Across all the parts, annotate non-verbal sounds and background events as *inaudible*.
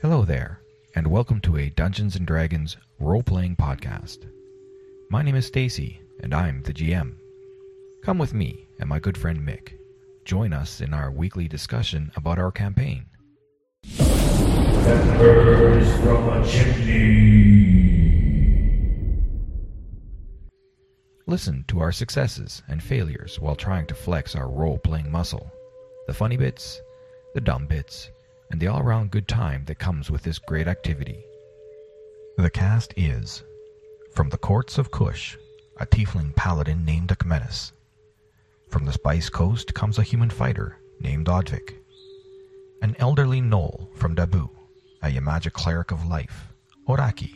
Hello there, and welcome to a Dungeons and Dragons role-playing podcast. My name is Stacy, and I'm the GM. Come with me and my good friend Mick. Join us in our weekly discussion about our campaign. that burns from a chimney. Listen to our successes and failures while trying to flex our role-playing muscle. The funny bits, the dumb bits, and the all-around good time that comes with this great activity. The cast is from the courts of Kush, a tiefling paladin named Akmenis. From the Spice Coast comes a human fighter named Odvik. An elderly gnoll from Dabu, a Yamaja cleric of life, Oraki.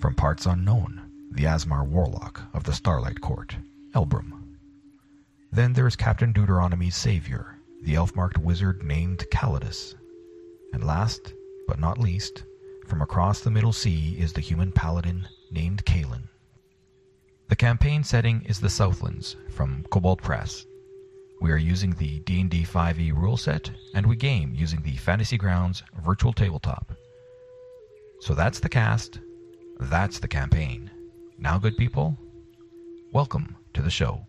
From parts unknown, the Asmar warlock of the Starlight Court, Elbrum. Then there is Captain Deuteronomy's savior, the elf-marked wizard named Calidus. And last, but not least, from across the Middle Sea is the human paladin named Kalen. The campaign setting is the Southlands from Kobold Press. We are using the D&D 5e rule set, and we game using the Fantasy Grounds virtual tabletop. So that's the cast, that's the campaign. Now, good people, welcome to the show.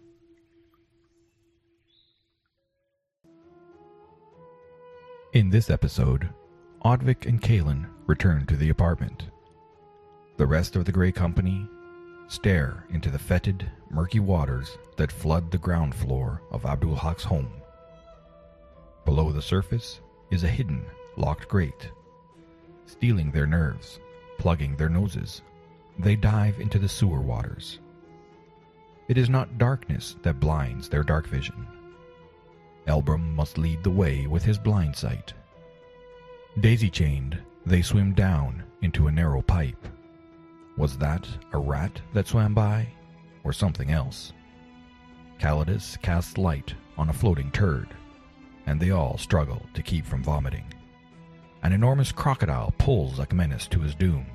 In this episode, Odvik and Kalen return to the apartment. The rest of the Grey Company stare into the fetid, murky waters that flood the ground floor of Abdul Hak's home. Below the surface is a hidden, locked grate. Steeling their nerves, plugging their noses, they dive into the sewer waters. It is not darkness that blinds their dark vision. Elbrum must lead the way with his blind sight. Daisy chained, they swim down into a narrow pipe. Was that a rat that swam by, or something else? Calidus casts light on a floating turd, and they all struggle to keep from vomiting. An enormous crocodile pulls Akmenis to his doom.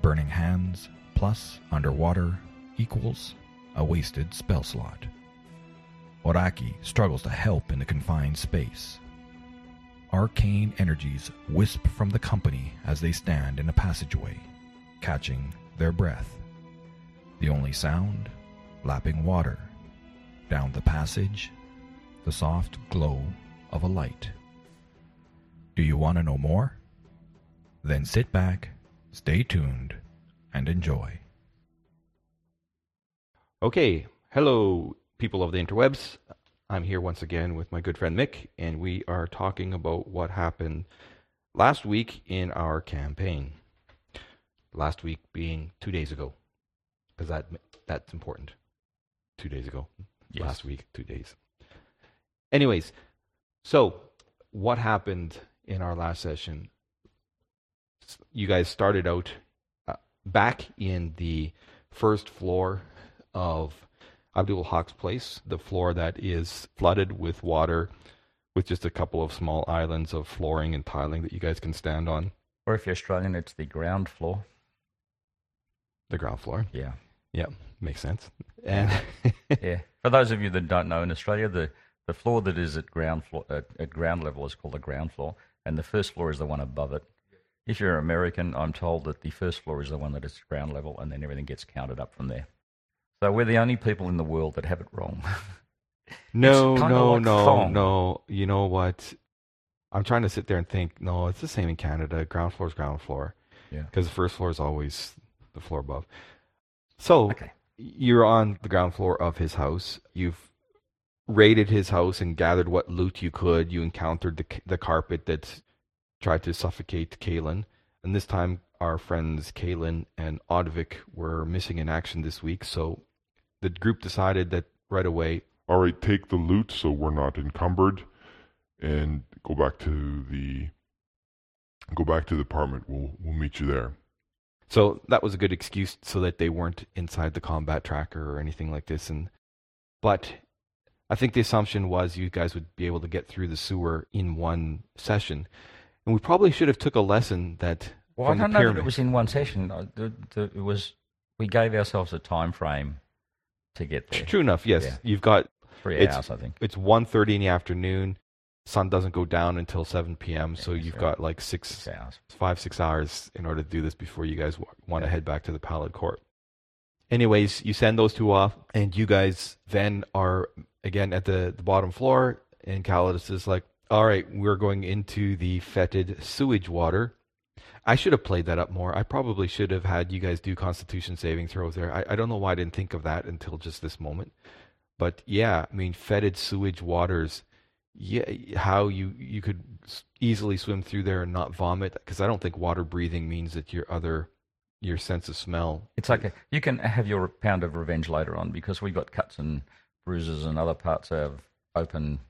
Burning hands plus underwater equals a wasted spell slot. Oraki struggles to help in the confined space. Arcane energies wisp from the company as they stand in a passageway, catching their breath. The only sound, lapping water. Down the passage, the soft glow of a light. Do you want to know more? Then sit back, stay tuned, and enjoy. Okay, hello, people of the interwebs. I'm here once again with my good friend Mick, and we are talking about what happened last week in our campaign. Last week being two days ago, because that that's important. Two days ago, Yes. last week, two days. Anyways, so what happened in our last session? You guys started out uh, back in the first floor of Abdul Hak's place, the floor that is flooded with water, with just a couple of small islands of flooring and tiling that you guys can stand on. Or if you're Australian, it's the ground floor. The ground floor. Yeah. Yeah, makes sense. And *laughs* Yeah. For those of you that don't know, in Australia, the, the floor that is at ground floor at, at ground level is called the ground floor, and the first floor is the one above it. If you're American, I'm told that the first floor is the one that is ground level, and then everything gets counted up from there. So we're the only people in the world that have it wrong. *laughs* no, no, like no, thong. no. You know what? I'm trying to sit there and think. No, it's the same in Canada. Ground floor is ground floor. Yeah. Because the first floor is always the floor above. So Okay. you're on the ground floor of his house. You've raided his house and gathered what loot you could. You encountered the the carpet that tried to suffocate Kalen, and this time our friends Kalen and Odvik were missing in action this week. So the group decided that right away. All right, take the loot so we're not encumbered, and go back to the go back to the apartment. We'll we'll meet you there. So that was a good excuse so that they weren't inside the combat tracker or anything like this. And but I think the assumption was you guys would be able to get through the sewer in one session, and we probably should have took a lesson that Well, I from the don't know that it was in one session. Uh, the- the- It was we gave ourselves a time frame to get there. True enough, yes. Yeah. You've got Three It's- hours, I think. it's 1.30 in the afternoon. sun doesn't go down until 7 p.m. So you've got like six, Six hours. five, six hours in order to do this before you guys w- want to head back to the Pallid Court. Anyways, you send those two off, and you guys then are again at the, the bottom floor, and Calidus is like, all right, we're going into the fetid sewage water. I should have played that up more. I probably should have had you guys do constitution saving throws there. I, I don't know why I didn't think of that until just this moment. But yeah, I mean, fetid sewage waters, yeah, how you, you could easily swim through there and not vomit. Because I don't think water breathing means that your other, your sense of smell. It's like you can have your pound of revenge later on because we got cuts and bruises and other parts of open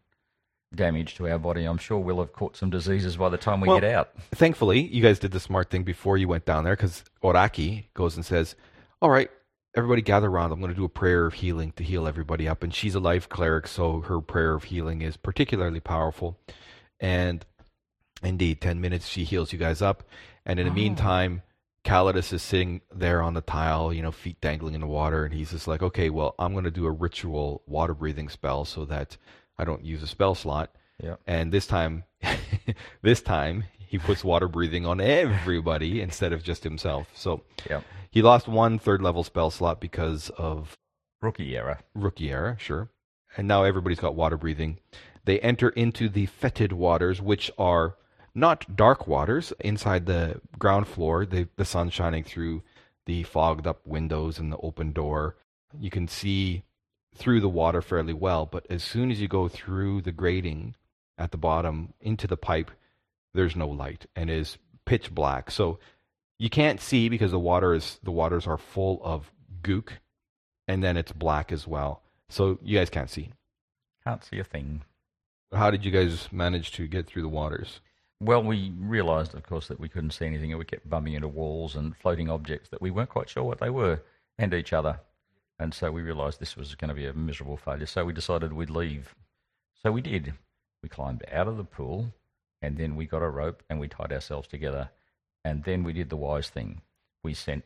damage to our body. I'm sure we'll have caught some diseases by the time we Well- get out. Thankfully, you guys did the smart thing before you went down there because Oraki goes and says, All right, everybody gather around. I'm going to do a prayer of healing to heal everybody up. And she's a life cleric, so her prayer of healing is particularly powerful. And indeed, 10 minutes, she heals you guys up. And in the Oh. meantime, Calidus is sitting there on the tile, you know, feet dangling in the water. And he's just like, Okay, well, I'm going to do a ritual water breathing spell so that I don't use a spell slot. Yeah. And this time, *laughs* this time he puts water breathing on everybody instead of just himself. So Yep. he lost one third level spell slot because of Rookie error. rookie error, sure. And now everybody's got water breathing. They enter into the fetid waters, which are not dark waters inside the ground floor. The the sun shining through the fogged up windows and the open door. You can see through the water fairly well, but as soon as you go through the grating at the bottom into the pipe, there's no light and is pitch black. So you can't see because the water is the waters are full of gook and then it's black as well. So you guys can't see. Can't see a thing. How did you guys manage to get through the waters? Well, we realised, of course, that we couldn't see anything, and we kept bumping into walls and floating objects that we weren't quite sure what they were, and each other. And so we realised this was going to be a miserable failure. So we decided we'd leave. So we did. We climbed out of the pool, and then we got a rope and we tied ourselves together. And then we did the wise thing. We sent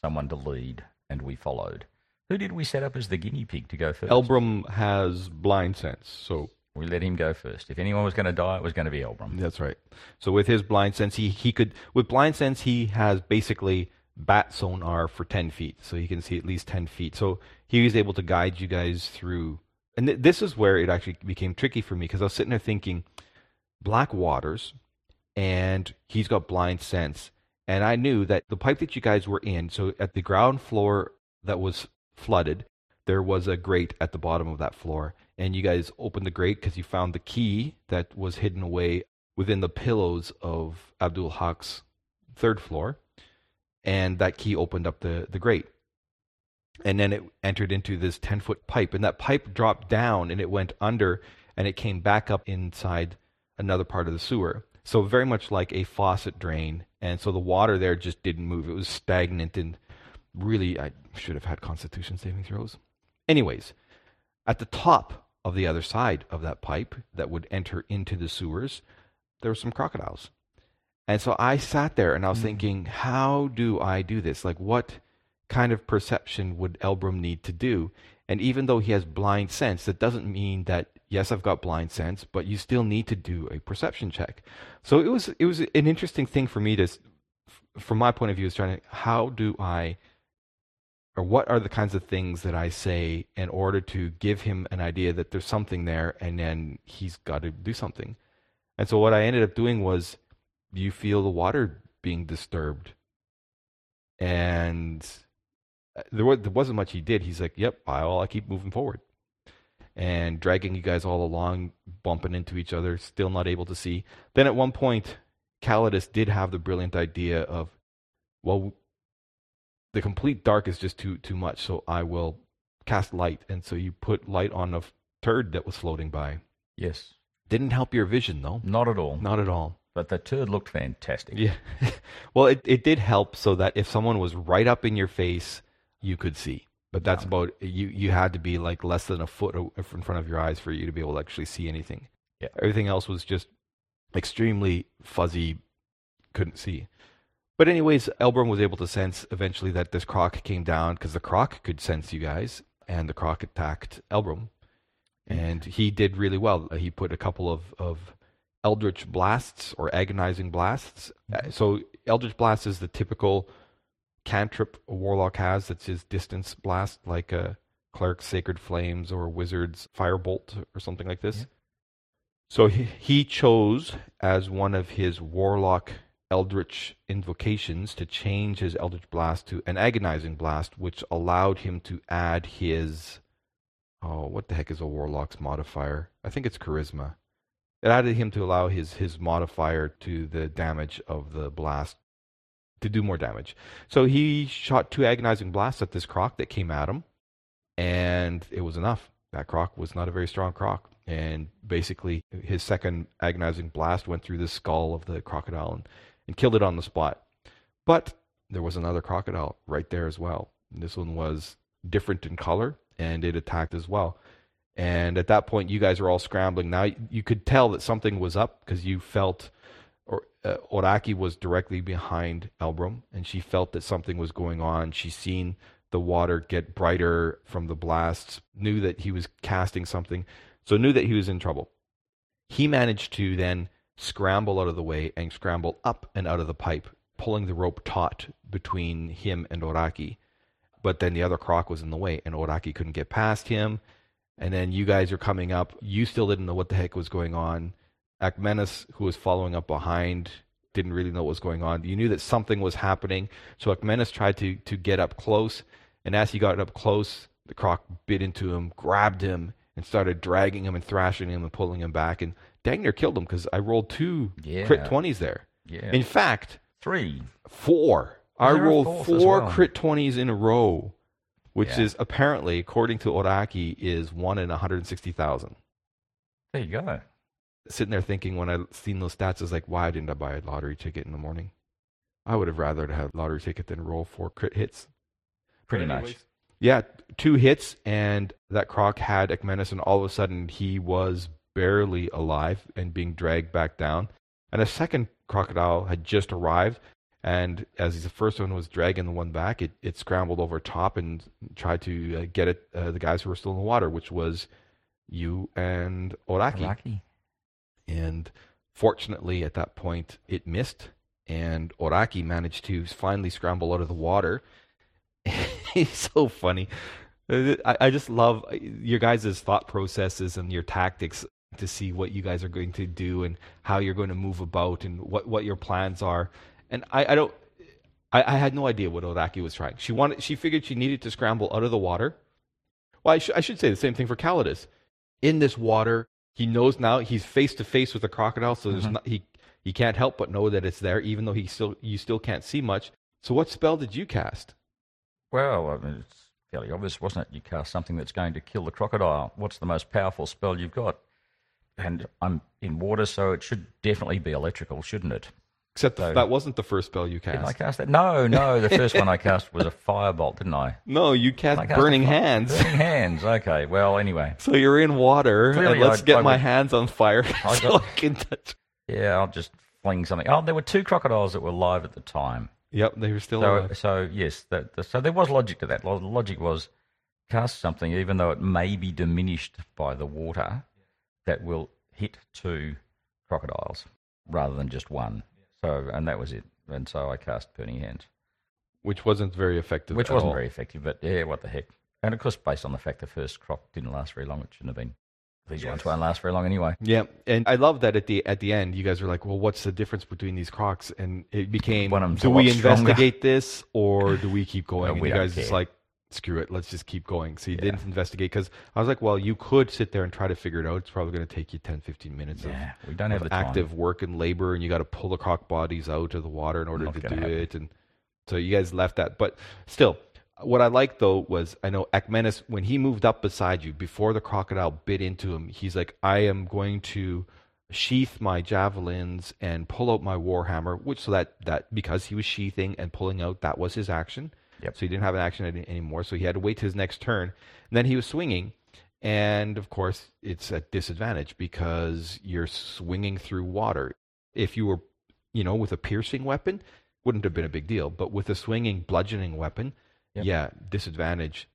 someone to lead, and we followed. Who did we set up as the guinea pig to go first? Elbrum has blind sense, so We let him go first. If anyone was going to die, it was going to be Elbrum. That's right. So with his blind sense, he, he could with blind sense he has basically bat sonar for ten feet, so he can see at least ten feet. So he was able to guide you guys through. And th- this is where it actually became tricky for me because I was sitting there thinking, black waters, and he's got blind sense, and I knew that the pipe that you guys were in. So at the ground floor that was flooded, there was a grate at the bottom of that floor, and you guys opened the grate because you found the key that was hidden away within the pillows of Abdul Haq's third floor, and that key opened up the, the grate. And then it entered into this 10 foot pipe, and that pipe dropped down and it went under and it came back up inside another part of the sewer. So, very much like a faucet drain. And so the water there just didn't move. It was stagnant and really, I should have had constitution saving throws. Anyways, at the top of the other side of that pipe that would enter into the sewers, there were some crocodiles. And so I sat there and I was mm. thinking, how do I do this? Like, what kind of perception would Elbrum need to do? And even though he has blind sense, that doesn't mean that yes, I've got blind sense, but you still need to do a perception check. So it was it was an interesting thing for me to, from my point of view, is trying to how do I or what are the kinds of things that I say in order to give him an idea that there's something there and then he's got to do something. And so what I ended up doing was you feel the water being disturbed. And uh, there, was, there wasn't much he did. He's like, yep, I'll, I'll keep moving forward. And dragging you guys all along, bumping into each other, still not able to see. Then at one point, Calidus did have the brilliant idea of, well, the complete dark is just too too much, so I will cast light. And so you put light on a turd that was floating by. Yes. Didn't help your vision though. Not at all. Not at all. But the turd looked fantastic. Yeah. *laughs* well, it it did help so that if someone was right up in your face, you could see. But that's Yeah. about you. You had to be like less than a foot o- in front of your eyes for you to be able to actually see anything. Yeah. Everything else was just extremely fuzzy. Couldn't see. But anyways, Elbrum was able to sense eventually that this croc came down because the croc could sense you guys, and the croc attacked Elbrum. and he did really well. He put a couple of of eldritch blasts or agonizing blasts. Uh, So eldritch blast is the typical cantrip a warlock has. That's his distance blast, like a cleric's sacred flames or a wizard's firebolt or something like this. Yeah. So he, he chose as one of his warlock eldritch invocations to change his eldritch blast to an agonizing blast, which allowed him to add his oh, what the heck is a warlock's modifier? I think it's charisma. It added him to allow his his modifier to the damage of the blast to do more damage. So he shot two agonizing blasts at this croc that came at him, and it was enough. That croc was not a very strong croc, and basically his second agonizing blast went through the skull of the crocodile and, and killed it on the spot. But there was another crocodile right there as well. This one was different in color, and it attacked as well. And at that point, you guys are all scrambling. Now you could tell that something was up because you felt, or uh, Oraki was directly behind Elbrum, and she felt that something was going on. She seen the water get brighter from the blasts, knew that he was casting something, so knew that he was in trouble. He managed to then scramble out of the way and scramble up and out of the pipe, pulling the rope taut between him and Oraki. But then the other croc was in the way, and Oraki couldn't get past him. And then you guys are coming up. You still didn't know what the heck was going on. Akmenis, who was following up behind, didn't really know what was going on. You knew that something was happening. So Akmenis tried to, to get up close. And as he got up close, the croc bit into him, grabbed him, and started dragging him and thrashing him and pulling him back. And dang near killed him because I rolled two Yeah. crit 20s there. Yeah. In fact, Three. four. I rolled four well? crit 20s in a row, which Yeah. is apparently, according to Oraki, is one in 160,000. There you go. Sitting there thinking when I seen those stats, I was like, why didn't I buy a lottery ticket in the morning? I would have rather had a lottery ticket than roll four crit hits. Pretty much. anyways, Yeah, two hits, and that croc had Ekmenis, and all of a sudden he was barely alive and being dragged back down. And a second crocodile had just arrived, and as the first one was dragging the one back, it, it scrambled over top and tried to uh, get at uh, the guys who were still in the water, which was you and Oraki. And fortunately, at that point, it missed, and Oraki managed to finally scramble out of the water. *laughs* He's so funny. I, I just love uh, your guys' thought processes and your tactics to see what you guys are going to do and how you're going to move about and what, what your plans are. And I, I don't. I, I had no idea what Oraki was trying. She wanted. She figured she needed to scramble out of the water. Well, I, sh- I should say the same thing for Calidus. In this water, he knows now he's face to face with the crocodile, so there's Mhm. not, he he can't help but know that it's there, even though he still you still can't see much. So, what spell did you cast? Well, I mean, it's fairly obvious, wasn't it? You cast something that's going to kill the crocodile. What's the most powerful spell you've got? And I'm in water, so it should definitely be electrical, shouldn't it? Except So- that wasn't the first spell you cast. Didn't I cast. that? No, no. The first *laughs* one I cast was a firebolt, didn't I? No, you cast cast burning hands. Burning hands. Okay. Well, anyway. So you're in water, Clearly and let's I- get I my would- hands on fire I *laughs* so got- I can touch. Yeah, I'll just fling something. Oh, there were two crocodiles that were live at the time. Yep, they were still. So, alive. so yes, that- so there was logic to that. The logic was cast something, even though it may be diminished by the water, that will hit two crocodiles rather than just one. So, and that was it. And so I cast Burning Hands, which wasn't very effective. which at wasn't all. very effective, but yeah, what the heck. And of course, based on the fact the first croc didn't last very long, it shouldn't have been. These ones won't last very long anyway. Yeah, and I love that at the at the end, you guys were like, "Well, what's the difference between these crocs?" And it became, One of them's "Do a we stronger." investigate this or do we keep *laughs* going?" And we you don't guys just care. like, "Screw it, let's just keep going." So you Yeah. didn't investigate because I was like, "Well, you could sit there and try to figure it out. It's probably going to take you 10, 15 minutes of we don't have the time. active work and labor, and you got to pull the croc bodies out of the water in order Not to do happen. it. And so you guys left that. But still, what I liked though was I know Akmenis when he moved up beside you before the crocodile bit into him, he's like, I am going to sheath my javelins and pull out my warhammer, which so that that because he was sheathing and pulling out, that was his action. Yep. So he didn't have an action any, anymore. So he had to wait his next turn. And then he was swinging. And of course, it's at disadvantage because you're swinging through water. If you were, you know, with a piercing weapon, wouldn't have been a big deal. But with a swinging, bludgeoning weapon, Yep. yeah, disadvantage.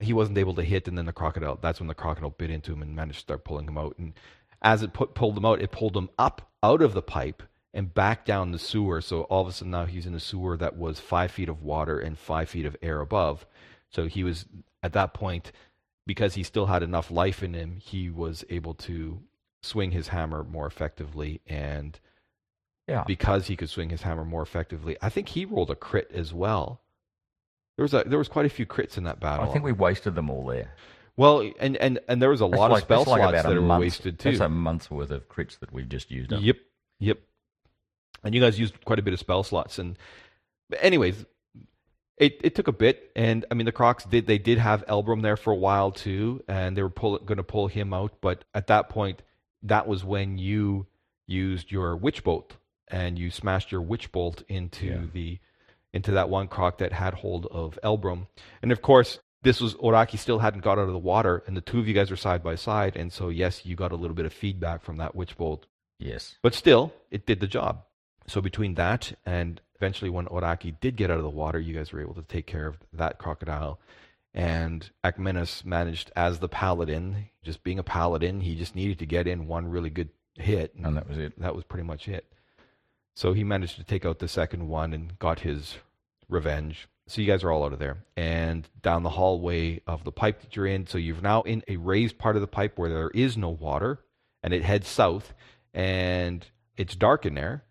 he wasn't able to hit, and then the crocodile. That's when the crocodile bit into him and managed to start pulling him out. And as it put, pulled him out, it pulled him up out of the pipe and back down the sewer. So all of a sudden now he's in a sewer that was five feet of water and five feet of air above. So he was at that point because he still had enough life in him. He was able to swing his hammer more effectively and Yeah. because he could swing his hammer more effectively. I think he rolled a crit as well. There was a there was quite a few crits in that battle. I think we wasted them all there. well, and and and there was a That's lot like- of spell like slots that were month- wasted too. That's a month's worth of crits that we've just used up. Yep, yep. And you guys used quite a bit of spell slots, and anyways, it it took a bit, and I mean the Crocs did they did have Elbrum there for a while too, and they were pull, going to pull him out, but at that point, that was when you used your witch bolt and you smashed your witch bolt into Yeah. the into that one croc that had hold of Elbrum, and of course. This was Oraki still hadn't got out of the water, and the two of you guys are side by side, and so yes, you got a little bit of feedback from that witch bolt Yes. but still, it did the job. So between that and eventually when Oraki did get out of the water, you guys were able to take care of that crocodile. And Akmenos managed as the paladin, just being a paladin, he just needed to get in one really good hit. And that was it. that was pretty much it. So he managed to take out the second one and got his revenge. So you guys are all out of there. And down the hallway of the pipe that you're in, so you're now in a raised part of the pipe where there is no water, and it heads south, and it's dark in there.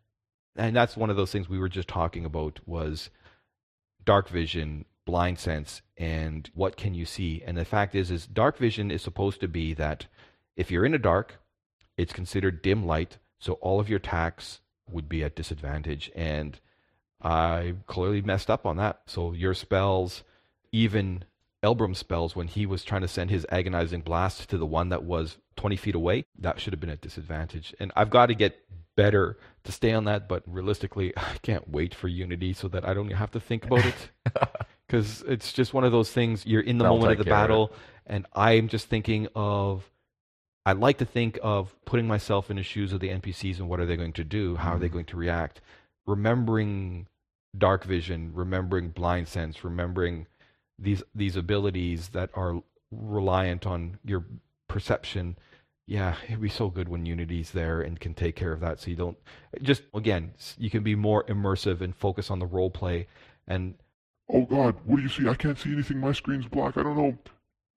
And that's one of those things we were just talking about was dark vision, blind sense, and what can you see? And the fact is is dark vision is supposed to be that if you're in a dark, it's considered dim light, so all of your attacks would be at disadvantage. And I clearly messed up on that. So your spells, even Elbrum's spells, when he was trying to send his agonizing blast to the one that was 20 feet away, that should have been at disadvantage. And I've got to get better to stay on that, but realistically, *laughs* I can't wait for Unity so that I don't have to think about it. *laughs* Because it's just one of those things, you're in the They'll moment of the care of battle, and I'm just thinking of I like to think of putting myself in the shoes of the NPCs and what are they going to do? How are they Mhm. going to react? Remembering dark vision, remembering blind sense, remembering these these abilities that are reliant on your perception. Yeah, it'd be so good when Unity's there and can take care of that. So you don't just again, you can be more immersive and focus on the role play. And Oh God, what do you see? I can't see anything. My screen's black. I don't know.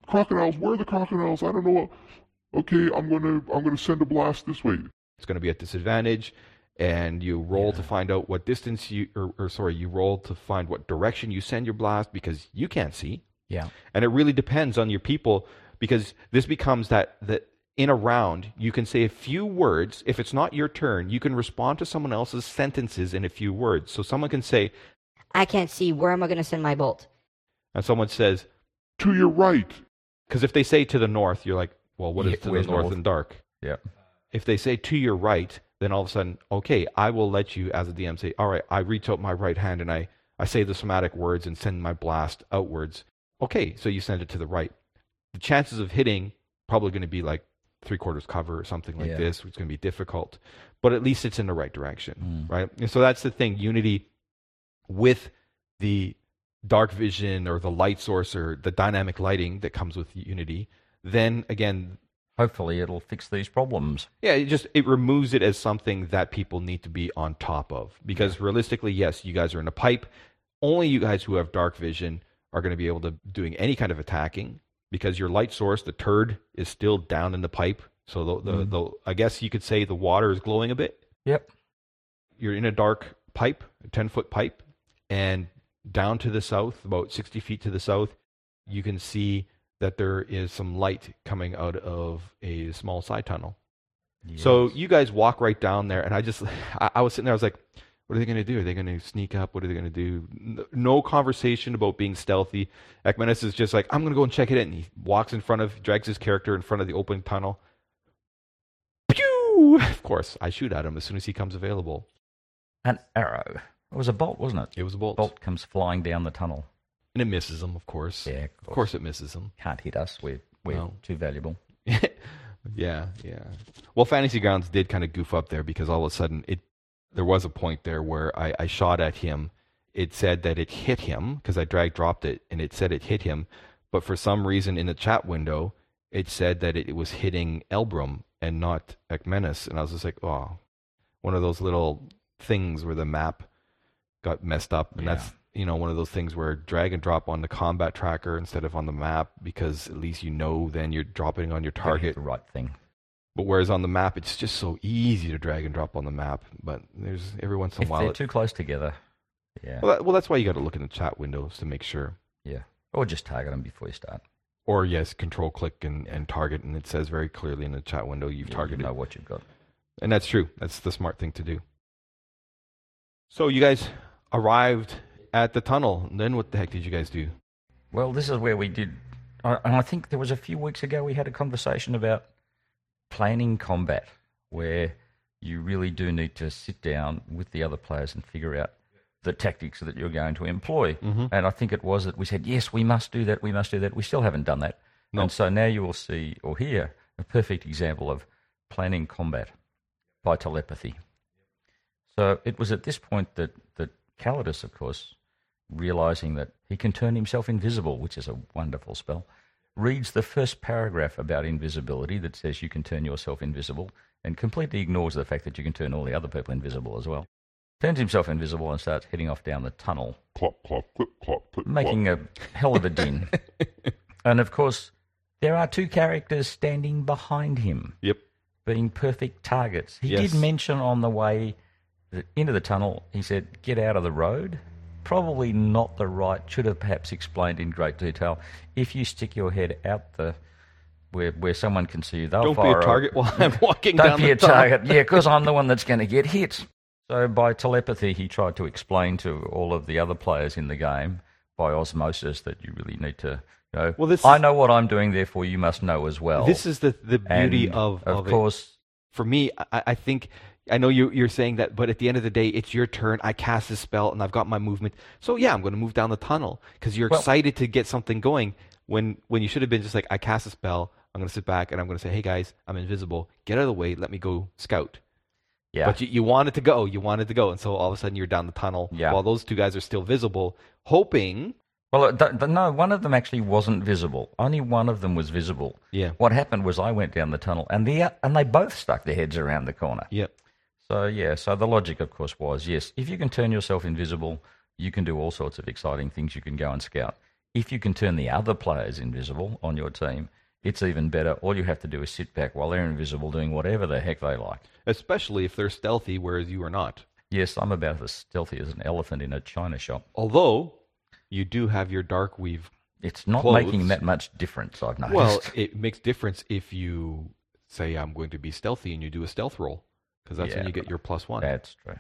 Crocodiles. Where are the crocodiles? I don't know. Okay, I'm gonna I'm gonna send a blast this way. it's going to be at disadvantage and you roll to find out what distance you or, or sorry you roll to find what direction you send your blast because you can't see Yeah. and it really depends on your people because this becomes that that in a round you can say a few words if it's not your turn you can respond to someone else's sentences in a few words so someone can say I can't see. Where am I going to send my bolt? and someone says To your right. because if they say to the north you're like well what is Yeah, to the north north? and dark Yeah. if they say to your right, then all of a sudden, okay, I will let you as a DM say, all right, I reach out my right hand and I, I say the somatic words and send my blast outwards. Okay, so you send it to the right. The chances of hitting probably going to be like three quarters cover or something like Yeah. this, which is going to be difficult, but at least it's in the right direction, Mm. right? And so that's the thing. Unity with the dark vision or the light source or the dynamic lighting that comes with Unity, then again, Hopefully, it'll fix these problems. yeah, it just it removes it as something that people need to be on top of. Because realistically, yes, you guys are in a pipe. Only you guys who have dark vision are going to be able to doing any kind of attacking because your light source, the turd, is still down in the pipe. So the the, Mhm. the I guess you could say the water is glowing a bit. Yep. You're in a dark pipe, a ten foot pipe, and down to the south, about sixty feet to the south, you can see that there is some light coming out of a small side tunnel. So you guys walk right down there, and I just, *laughs* I, I was sitting there, I was like, what are they going to do? Are they going to sneak up? What are they going to do? No conversation about being stealthy. Ekmenes is just like, I'm going to go and check it in. He walks in front of, drags his character in front of the open tunnel. Pew! Of course, I shoot at him as soon as he comes available. An arrow. It was a bolt, wasn't it? It was a bolt. Bolt comes flying down the tunnel. And it misses him, of course. Yeah, Of course it misses him. Can't hit us. We're, we're No. too valuable. *laughs* yeah, yeah. Well, Fantasy Grounds did kind of goof up there because all of a sudden it there was a point there where I, I shot at him. It said that it hit him because I drag dropped it, and it said it hit him, but for some reason in the chat window, it said that it was hitting Elbrum and not Ekmenis. And I was just like, oh, one of those little things where the map got messed up. And Yeah. that's, you know, one of those things where drag and drop on the combat tracker instead of on the map because at least you know then you're dropping on your target. the right thing. But whereas on the map, it's just so easy to drag and drop on the map. But there's every once in a If while. they're it- too close together, yeah, well, that, well, that's why you got to look in the chat windows to make sure. yeah, or just target them before you start. Or yes, control click and, and target, and it says very clearly in the chat window you've Yeah, targeted. You know what you've got. And that's true. That's the smart thing to do. So you guys arrived at the tunnel. And then what the heck did you guys do? Well, this is where we did, and I think there was a few weeks ago we had a conversation about planning combat, where you really do need to sit down with the other players and figure out the tactics that you're going to employ. Mhm. And I think it was that we said, yes, we must do that, we must do that. We still haven't done that. No. And so now you will see or hear a perfect example of planning combat by telepathy. So it was at this point that, that Calidus, of course, realizing that he can turn himself invisible, which is a wonderful spell, reads the first paragraph about invisibility that says you can turn yourself invisible and completely ignores the fact that you can turn all the other people invisible as well. Turns himself invisible and starts heading off down the tunnel, Clop, clop, clip, clop, clip, making a hell of a din. *laughs* and of course, there are two characters standing behind him Yep. being perfect targets. He Yes. did mention on the way into the tunnel, he said, get out of the road. Probably not the right, should have perhaps explained in great detail. If you stick your head out the where where someone can see you, they'll Don't be a target while I'm *laughs* walking Don't down be the a target. Yeah, because *laughs* I'm the one that's going to get hit. So by telepathy, he tried to explain to all of the other players in the game by osmosis that you really need to. You know, Well, this I know what I'm doing, therefore you must know as well. This is the, the beauty And, of, of of it. course, for me, I, I think I know you, you're saying that, but at the end of the day, it's your turn. I cast this spell, and I've got my movement. So yeah, I'm going to move down the tunnel because you're Well- excited to get something going. When when you should have been just like, I cast a spell. I'm going to sit back and I'm going to say, Hey guys, I'm invisible. Get out of the way. Let me go scout. yeah. But you, you wanted to go. You wanted to go, and so all of a sudden you're down the tunnel Yeah. while those two guys are still visible, hoping. Well, uh, th- th- no, one of them actually wasn't visible. Only one of them was visible. Yeah. What happened was I went down the tunnel, and the uh, and they both stuck their heads around the corner. Yep. So yeah, so the logic, of course, was yes, if you can turn yourself invisible, you can do all sorts of exciting things. You can go and scout. If you can turn the other players invisible on your team, it's even better. All you have to do is sit back while they're invisible, doing whatever the heck they like. Especially if they're stealthy, whereas you are not. Yes, I'm about as stealthy as an elephant in a china shop. Although you do have your dark weave It's not Clothes. making that much difference. I've noticed. Well, it makes difference if you say I'm going to be stealthy and you do a stealth roll because that's when you get your plus one. that's true.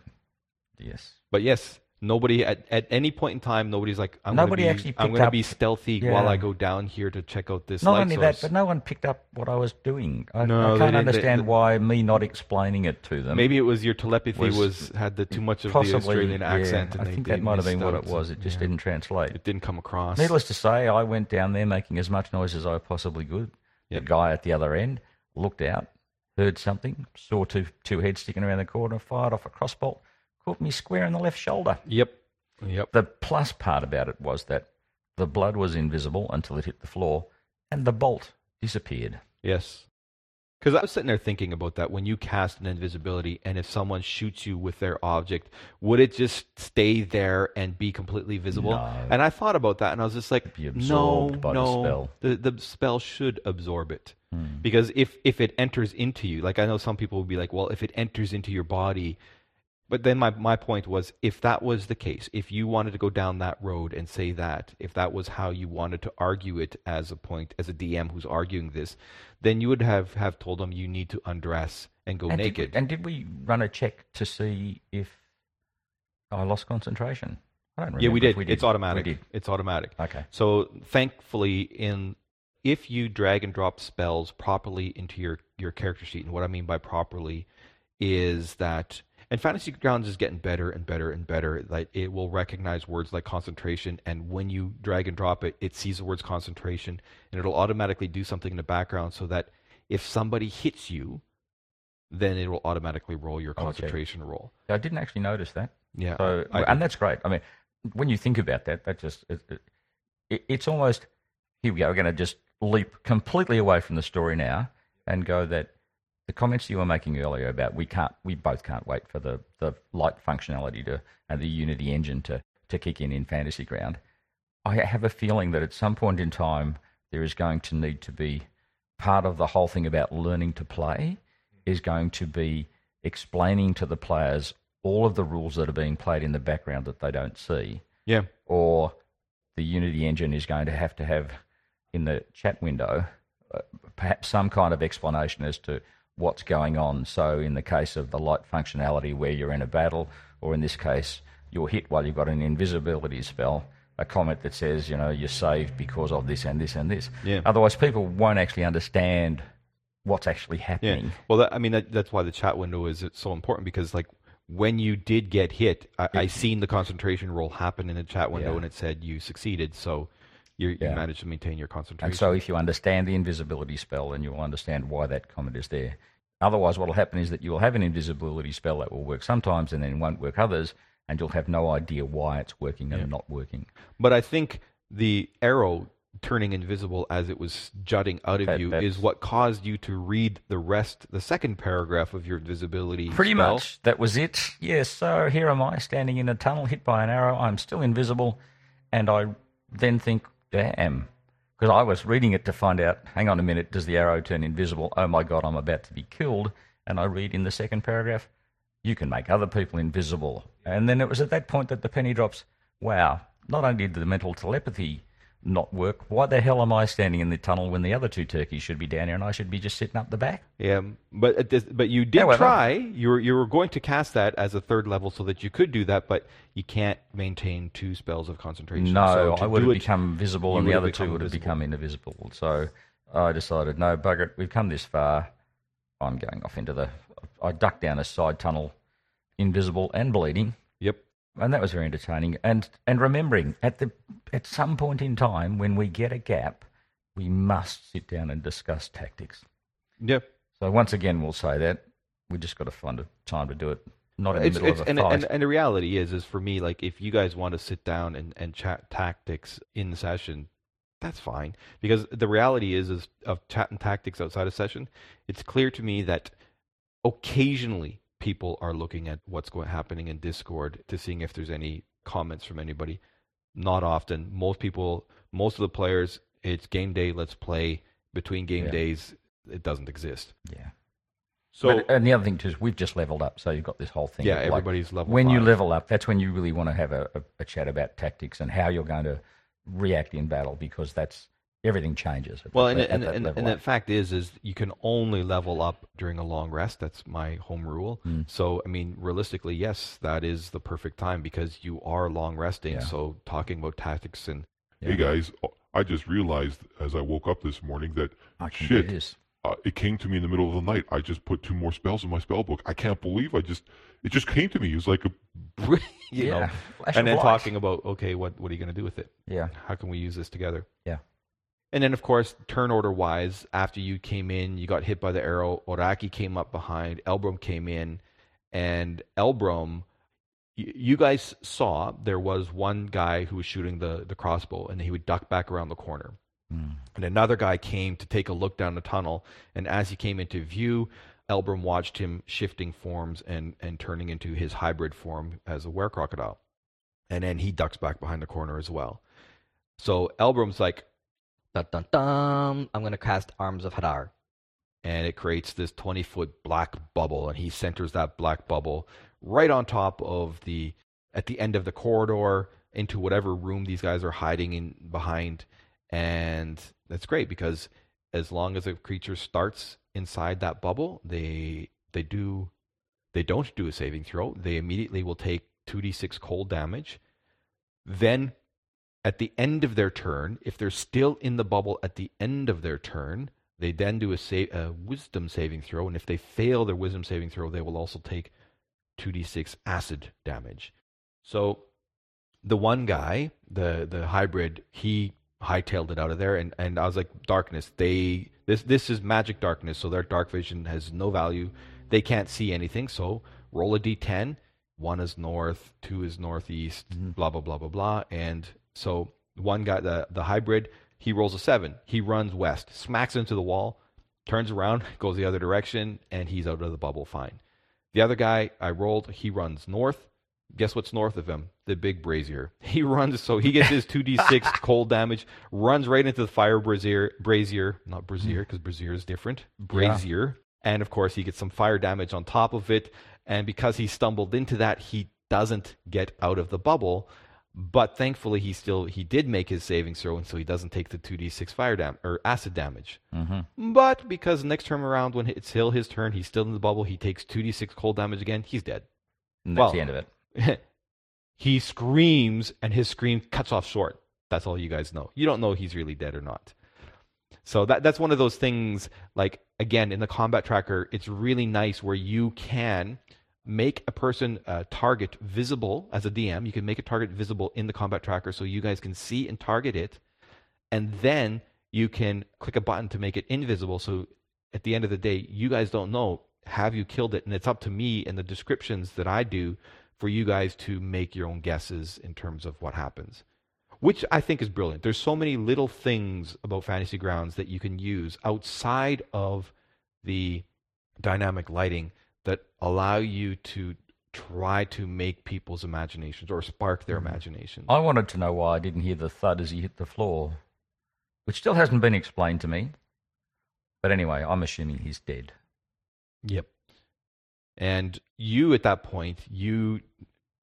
Yes. But yes, nobody at, at any point in time, nobody's like I'm Nobody gonna be, actually I'm going to be stealthy while I go down here to check out this Not only source. that, but no one picked up what I was doing. I, No, I can't they- understand they- why me not explaining it to them. Maybe it was your telepathy was, was had the too much of the possibly Australian yeah, accent. And I think that might have been what it was. It just Yeah. didn't translate. It didn't come across. Needless to say, I went down there making as much noise as I possibly could. Yep. The guy at the other end looked out, heard something, saw two two heads sticking around the corner, fired off a crossbolt, caught me square in the left shoulder. Yep. Yep. The plus part about it was that the blood was invisible until it hit the floor, and the bolt disappeared. Yes. Because I was sitting there thinking about that when you cast an invisibility, and if someone shoots you with their object, would it just stay there and be completely visible? No. And I thought about that, and I was just like, Be no, absorbed by the no, spell. The, the spell should absorb it. Hmm. Because if, if it enters into you, like I know some people would be like, well, if it enters into your body, but then my, my point was if that was the case, if you wanted to go down that road and say that, if that was how you wanted to argue it as a point, as a DM who's arguing this, then you would have, have told them you need to undress and go and naked. Did we, and did we run a check to see if I lost concentration? I don't remember. yeah, we did. We did. It's automatic. Did. It's automatic. Okay. So thankfully, in if you drag and drop spells properly into your your character sheet, and what I mean by properly is that, and Fantasy Grounds is getting better and better and better. Like it will recognize words like concentration, and when you drag and drop it, it sees the words concentration, and it'll automatically do something in the background so that if somebody hits you, then it will automatically roll your Okay. concentration roll. I didn't actually notice that. Yeah, So, and that's great. I mean, when you think about that, that just it, it, it's almost here we go. We're going to just leap completely away from the story now and go that the comments you were making earlier about we can't, we both can't wait for the, the light functionality to and the Unity engine to, to kick in in Fantasy Ground. I have a feeling that at some point in time there is going to need to be part of the whole thing about learning to play is going to be explaining to the players all of the rules that are being played in the background that they don't see Yeah. or the Unity engine is going to have to have in the chat window uh, perhaps some kind of explanation as to what's going on. So, in the case of the light functionality where you're in a battle, or in this case, you're hit while you've got an invisibility spell, a comment that says, you know, you're saved because of this and this and this. Yeah. Otherwise, people won't actually understand what's actually happening. Yeah. Well, that, I mean, that, that's why the chat window is so important because, like, when you did get hit, I, I seen the concentration roll happen in the chat window, Yeah. and it said you succeeded. So you, you Yeah. managed to maintain your concentration. And so, if you understand the invisibility spell, then you'll understand why that comment is there. Otherwise, what will happen is that you will have an invisibility spell that will work sometimes and then won't work others, and you'll have no idea why it's working and not working. But I think the arrow turning invisible as it was jutting out of That- you is what caused you to read the rest, the second paragraph of your invisibility. Pretty spell. much, that was it. Yes, so here am I standing in a tunnel, hit by an arrow. I'm still invisible, and I then think, damn. Because I was reading it to find out, hang on a minute, does the arrow turn invisible? Oh my god, I'm about to be killed. And I read in the second paragraph, you can make other people invisible. And then it was at that point that the penny drops, wow, not only did the mental telepathy not work, why the hell am I standing in the tunnel when the other two turkeys should be down here and I should be just sitting up the back? Yeah, but this, but you did However- try. You were you were going to cast that as a third level so that you could do that, but you can't maintain two spells of concentration. No, So I would have it- become visible, and the other two would have become invisible. So I decided, no, bugger it. We've come this far. I'm going off into the. I ducked down a side tunnel, invisible and bleeding, Yep. And that was very entertaining. And and remembering at the at some point in time when we get a gap, we must sit down and discuss tactics. Yep. So once again, we'll say that we just got to find a time to do it. Not in the It's, middle it's, of a and, fight. and and the reality is is for me like if you guys want to sit down and, and chat tactics in session, that's fine because the reality is is of chat and tactics outside of session, it's clear to me that occasionally people are looking at what's going happening in Discord to seeing if there's any comments from anybody. Not often. Most people, most of the players, it's game day. Let's play. Between game Yeah. days, it doesn't exist. yeah. So But- and the other thing too is we've just leveled up, so you've got this whole thing. yeah, like, everybody's level. when you level up, that's when you really want to have a, a, a chat about tactics and how you're going to react in battle because that's everything changes. At Well, that, and at and that and, level and the fact is, is you can only level up during a long rest. That's my home rule. Mm. So, I mean, realistically, yes, that is the perfect time because you are long resting. Yeah. So, talking about tactics and Yeah. Hey guys, I just realized as I woke up this morning that I shit, do this. uh, it came to me in the middle of the night. I just put two more spells in my spell book. I can't believe I just it just came to me. It was like a *laughs* you yeah, know, flash and then light. talking about okay, what what are you going to do with it? Yeah, How can we use this together? Yeah. And then, of course, turn order wise, after you came in, you got hit by the arrow. Oraki came up behind. Elbrum came in, and Elbrum, y- you guys saw there was one guy who was shooting the, the crossbow, and he would duck back around the corner. Mm. And another guy came to take a look down the tunnel, and as he came into view, Elbrum watched him shifting forms and, and turning into his hybrid form as a were crocodile. And then he ducks back behind the corner as well. So Elbrum's like, Dun dun dun. I'm gonna cast Arms of Hadar. and it creates this 20 foot black bubble, and he centers that black bubble right on top of the, at the end of the corridor into whatever room these guys are hiding in behind. And that's great because as long as a creature starts inside that bubble, they they do they don't do a saving throw. They immediately will take 2d6 cold damage. Then at the end of their turn, if they're still in the bubble at the end of their turn, they then do a, sa- a wisdom saving throw, and if they fail their wisdom saving throw, they will also take 2d6 acid damage. So the one guy, the the hybrid, he hightailed it out of there, and, and I was like, darkness. They this this is magic darkness, so their dark vision has no value. They can't see anything. So roll a d10. One is north, two is northeast, mm-hmm. blah blah blah blah blah. And so one guy, the the hybrid, He rolls a seven. He runs west, smacks into the wall, turns around, *laughs* goes the other direction, and he's out of the bubble fine. The other guy I rolled, he runs north. Guess what's north of him? The big brazier. *laughs* He runs, so he gets his 2d6 *laughs* cold damage, runs right into the fire brazier, brazier not brazier, mm-hmm. because brazier is different, brazier. And of course, he gets some fire damage on top of it. And because he stumbled into that, he doesn't get out of the bubble. But thankfully, he still he did make his saving throw, and so he doesn't take the 2d6 fire dam or acid damage. Mm-hmm. But because next turn around, when it's still his turn, he's still in the bubble. He takes 2d6 cold damage again. He's dead. And that's Well- the end of it. *laughs* he screams, and his scream cuts off short. That's all you guys know. You don't know he's really dead or not. So that that's one of those things. Like again, in the combat tracker, it's really nice where you can make a person uh, target visible as a DM. You can make a target visible in the combat tracker, so you guys can see and target it, and then you can click a button to make it invisible. So at the end of the day, you guys don't know have you killed it, and it's up to me and the descriptions that I do for you guys to make your own guesses in terms of what happens. Which I think is brilliant. There's so many little things about Fantasy Grounds that you can use outside of the dynamic lighting that allow you to try to make people's imaginations or spark their mm-hmm. imaginations. I wanted to know why I didn't hear the thud as he hit the floor, which still hasn't been explained to me. But anyway, I'm assuming he's dead. Yep. And you at that point, you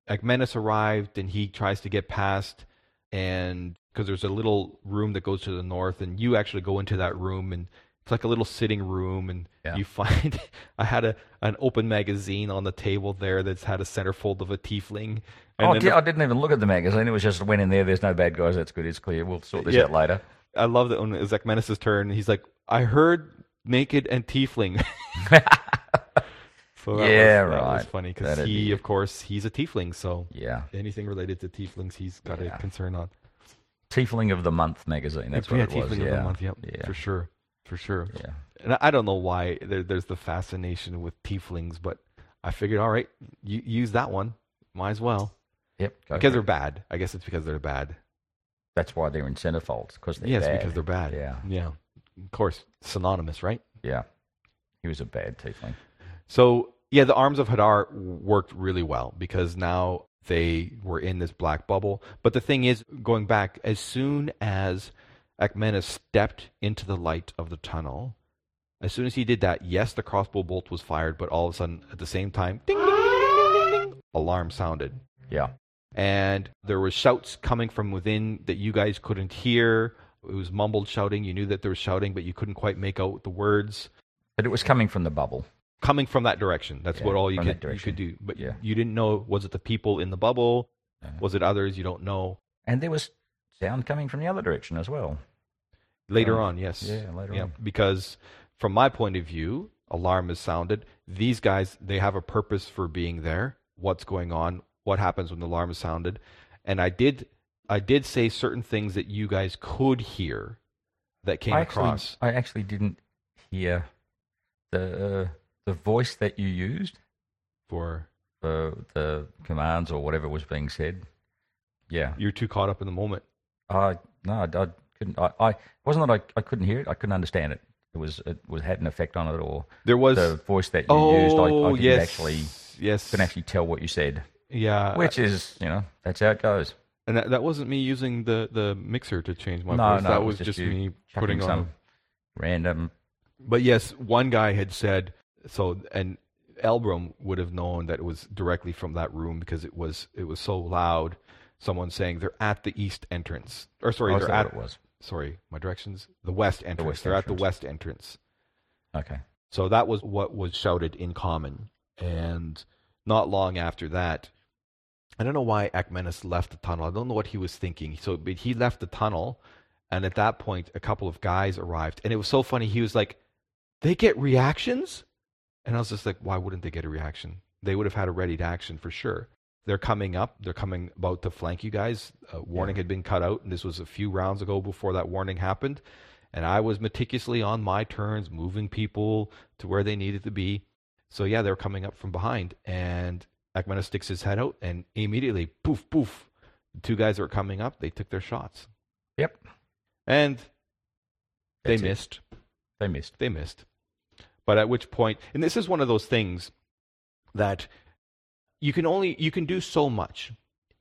Akmenis arrived and he tries to get past and because there's a little room that goes to the north and you actually go into that room and it's like a little sitting room and Yeah. you find *laughs* I had a an open magazine on the table there that's had a centerfold of a tiefling. And oh, di- the- I didn't even look at the magazine. It was just went in there. There's no bad guys. That's good. It's clear. We'll sort this Yeah. out later. I love that when it was Akmenis' turn, he's like, I heard naked and tiefling. *laughs* *laughs* so that Yeah, was, That was funny because he, be- of course, he's a tiefling, so Yeah. anything related to tieflings, he's got Yeah. a concern on. Tiefling of the Month magazine. That's what yeah, it was. tiefling yeah. of the month. Yep, Yeah. for sure, for sure. Yeah. And I, don't know why there, there's the fascination with tieflings, but I figured, all right, you, use that one. Might as well Yep. go because they're bad. I guess it's because they're bad. That's why they're in centerfolds because they're yes, bad. because they're bad. Yeah. yeah. Of course, synonymous, right? Yeah. He was a bad tiefling. So yeah, the arms of Hadar worked really well because now they were in this black bubble. But the thing is, going back, as soon as Akmenis stepped into the light of the tunnel, as soon as he did that, yes, the crossbow bolt was fired, but all of a sudden, at the same time, ding, ding, ding, ding, ding, ding, ding, alarm sounded. Yeah. And there were shouts coming from within that you guys couldn't hear. It was mumbled shouting. You knew that there was shouting, but you couldn't quite make out the words But it was coming from the bubble. coming from that direction. That's Yeah, what all you could you could do. But Yeah. you didn't know was it the people in the bubble? Yeah. Was it others? You don't know. And there was sound coming from the other direction as well. Later Oh, on, yes. yeah, later on. Because from my point of view, alarm is sounded. These guys, they have a purpose for being there. What's going on? What happens when the alarm is sounded? And I did I did say certain things that you guys could hear that came I actually, across. I actually didn't hear the uh, the voice that you used For for the commands or whatever was being said. Yeah. you're too caught up in the moment. I no, I, I couldn't. I, I wasn't that I, I couldn't hear it. I couldn't understand it. It was it was had an effect on it, or There was the voice that you oh used. I, I oh, didn't yes, actually yes, couldn't actually tell what you said, yeah. which is you know that's how it goes. And that, that wasn't me using the, the mixer to change my no, voice. no, that was just, you me putting on. some random. But yes, one guy had said so, and Elbrum would have known that it was directly from that room because it was it was so loud. Someone saying they're at the east entrance, or sorry, oh, they're at it was. sorry, my directions, the west entrance. west they're at the west entrance. Okay. So that was what was shouted in common. And not long after that, I don't know why Akmenis left the tunnel. I don't know what he was thinking. So but he left the tunnel, and at that point, a couple of guys arrived. And it was so funny. He was like, They get reactions? And I was just like, Why wouldn't they get a reaction? They would have had a ready to action for sure. They're coming up. They're coming about to flank you guys. A warning had been cut out, and this was a few rounds ago before that warning happened. And I was meticulously on my turns, moving people to where they needed to be. So yeah, they're coming up from behind, and Akmena sticks his head out, and immediately, poof, poof, the two guys that were coming up, they took their shots. Yep. and they That's it. missed. They missed. They missed. But at which point, and this is one of those things that you can only you can do so much,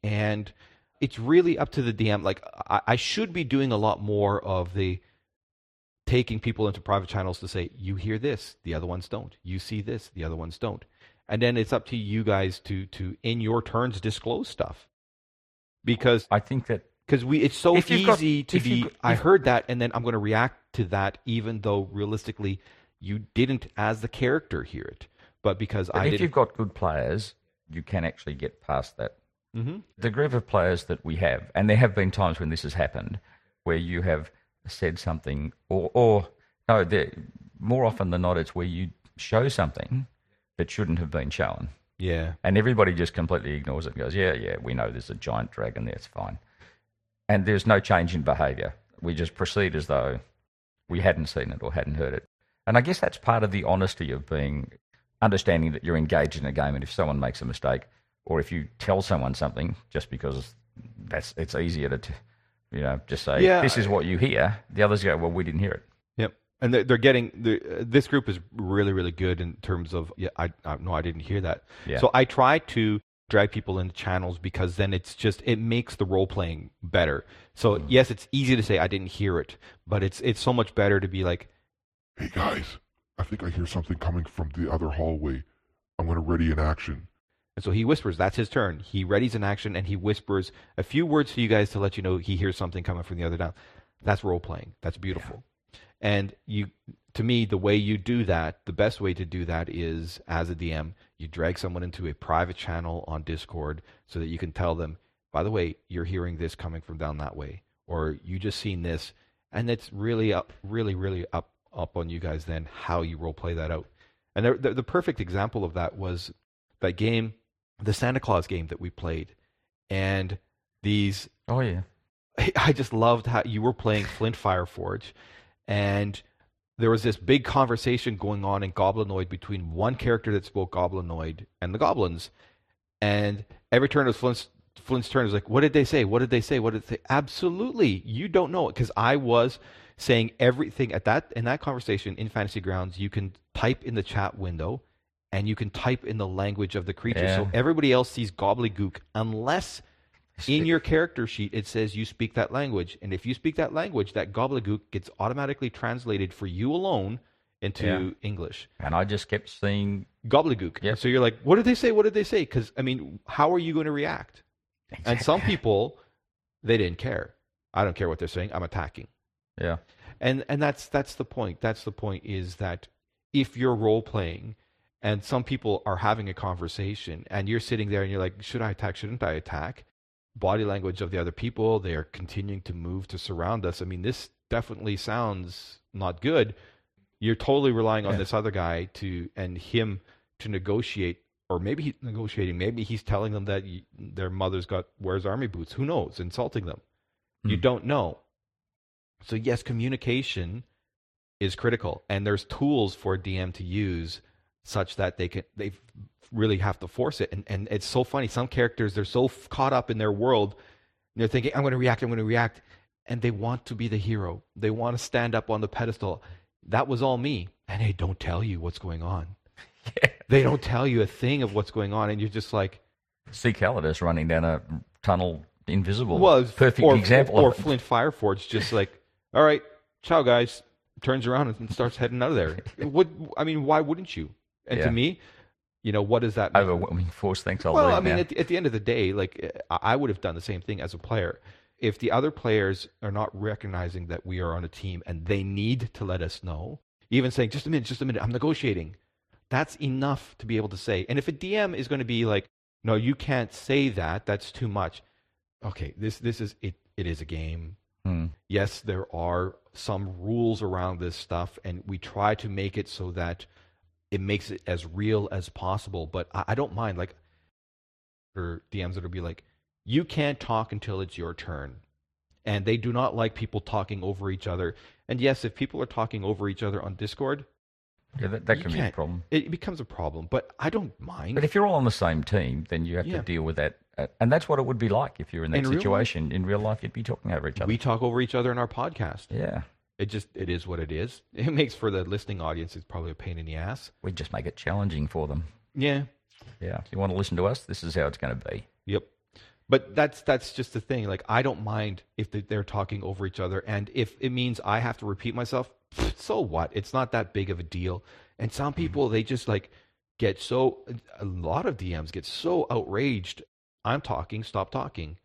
and it's really up to the DM. Like I, I should be doing a lot more of the taking people into private channels to say, you hear this, the other ones don't. You see this, the other ones don't. And then it's up to you guys to to in your turns disclose stuff. Because I think that because we it's so you've got- easy to be got- I heard that and then I'm going to react to that even though realistically you didn't as the character hear it. But because but I if didn't you've got good players, you can actually get past that. Mhm. The group of players that we have, and there have been times when this has happened, where you have said something, or, or no, there, more often than not, it's where you show something that shouldn't have been shown. Yeah. And everybody just completely ignores it and goes, yeah, yeah, we know there's a giant dragon there, it's fine. And there's no change in behavior. We just proceed as though we hadn't seen it or hadn't heard it. And I guess that's part of the honesty of being, understanding that you're engaged in a game. And if someone makes a mistake, or if you tell someone something just because that's it's easier to, t- you know, just say, Yeah. this is what you hear, the others go, well, we didn't hear it. Yep. And they're, they're getting the, uh, this group is really really good in terms of yeah I, I no I didn't hear that. Yeah. So I try to drag people into channels because then it's just it makes the role playing better. So Mm. yes, it's easy to say I didn't hear it, but it's it's so much better to be like Hey guys, I think I hear something coming from the other hallway. I'm going to ready an action. And so he whispers, that's his turn. He readies an action and he whispers a few words to you guys to let you know he hears something coming from the other down. That's role playing. That's beautiful. And you to me, the way you do that, the best way to do that is as a DM, you drag someone into a private channel on Discord so that you can tell them, by the way, you're hearing this coming from down that way. Or you just seen this. And it's really up really, really up up on you guys then how you role play that out. And the, the, the perfect example of that was that game the Santa Claus game that we played, and these Oh, yeah. *laughs* I just loved how you were playing Flint Fireforge, and there was this big conversation going on in Goblinoid between one character that spoke Goblinoid and the goblins, and every turn was Flint's Flint's turn. It was like, what did they say? What did they say? What did they say? Absolutely, you don't know it because I was saying everything at that in that conversation in Fantasy Grounds. You can type in the chat window, and you can type in the language of the creature. So everybody else sees gobbledygook unless in your character sheet it says you speak that language and if you speak that language that gobbledygook gets automatically translated for you alone into Yeah. english And I just kept seeing. gobbledygook Yep. so you're like what did they say what did they say because i mean how are you going to react and some people they didn't care i don't care what they're saying i'm attacking Yeah. and and that's that's the point. That's the point is that if you're role playing and some people are having a conversation and you're sitting there and you're like should i attack? Shouldn't i attack? Body language of the other people they are continuing to move to surround us. I mean this definitely sounds not good. You're totally relying on Yeah. this other guy to and him to negotiate or maybe he's negotiating. Maybe he's telling them that y their mother's got wears army boots. Who knows? Insulting them. You Hmm. don't know so yes, communication is critical, and there's tools for a DM to use such that they can they really have to force it. And and it's so funny. Some characters they're so f- caught up in their world, and they're thinking, "I'm going to react. I'm going to react," and they want to be the hero. They want to stand up on the pedestal. That was all me, and they don't tell you what's going on. *laughs* They don't tell you a thing of what's going on, and you're just like, See Calidus running down a tunnel invisible. Well, perfect or, example. Or, it. Flint Fireforge, just like, all right, ciao, guys. Turns around and starts heading out of there. *laughs* What I mean, why wouldn't you? And Yeah. to me, you know, what does that mean? Overwhelming force. Thanks. I'll well, I mean, at the, at the end of the day, like uh, I I would have done the same thing as a player. If the other players are not recognizing that we are on a team and they need to let us know, even saying, just a minute, just a minute, I'm negotiating, that's enough to be able to say. And if a DM is going to be like, no, you can't say that, that's too much. Okay, this this is it. It is a game. Hmm. Yes, there are some rules around this stuff, and we try to make it so that it makes it as real as possible. But I, I don't mind like for DMs that'll be like, you can't talk until it's your turn. And they do not like people talking over each other. And yes, if people are talking over each other on Discord, Yeah, that, that can be a problem. it becomes a problem. But I don't mind. But if you're all on the same team, then you have Yeah. to deal with that and that's what it would be like if you're in that In real situation. In real life, you'd be talking over each other. We talk over each other in our podcast. yeah, It just it is what it is. *laughs* It makes for the listening audience. It's probably a pain in the ass. we just make it challenging for them. Yeah. Yeah, if you want to listen to us, this is how it's going to be. Yep. But that's that's just the thing. Like I don't mind if they- they're talking over each other, and if it means I have to repeat myself, so what? It's not that big of a deal. And some mm-hmm. people they just like get so. A lot of DMs get so outraged. I'm talking, stop talking,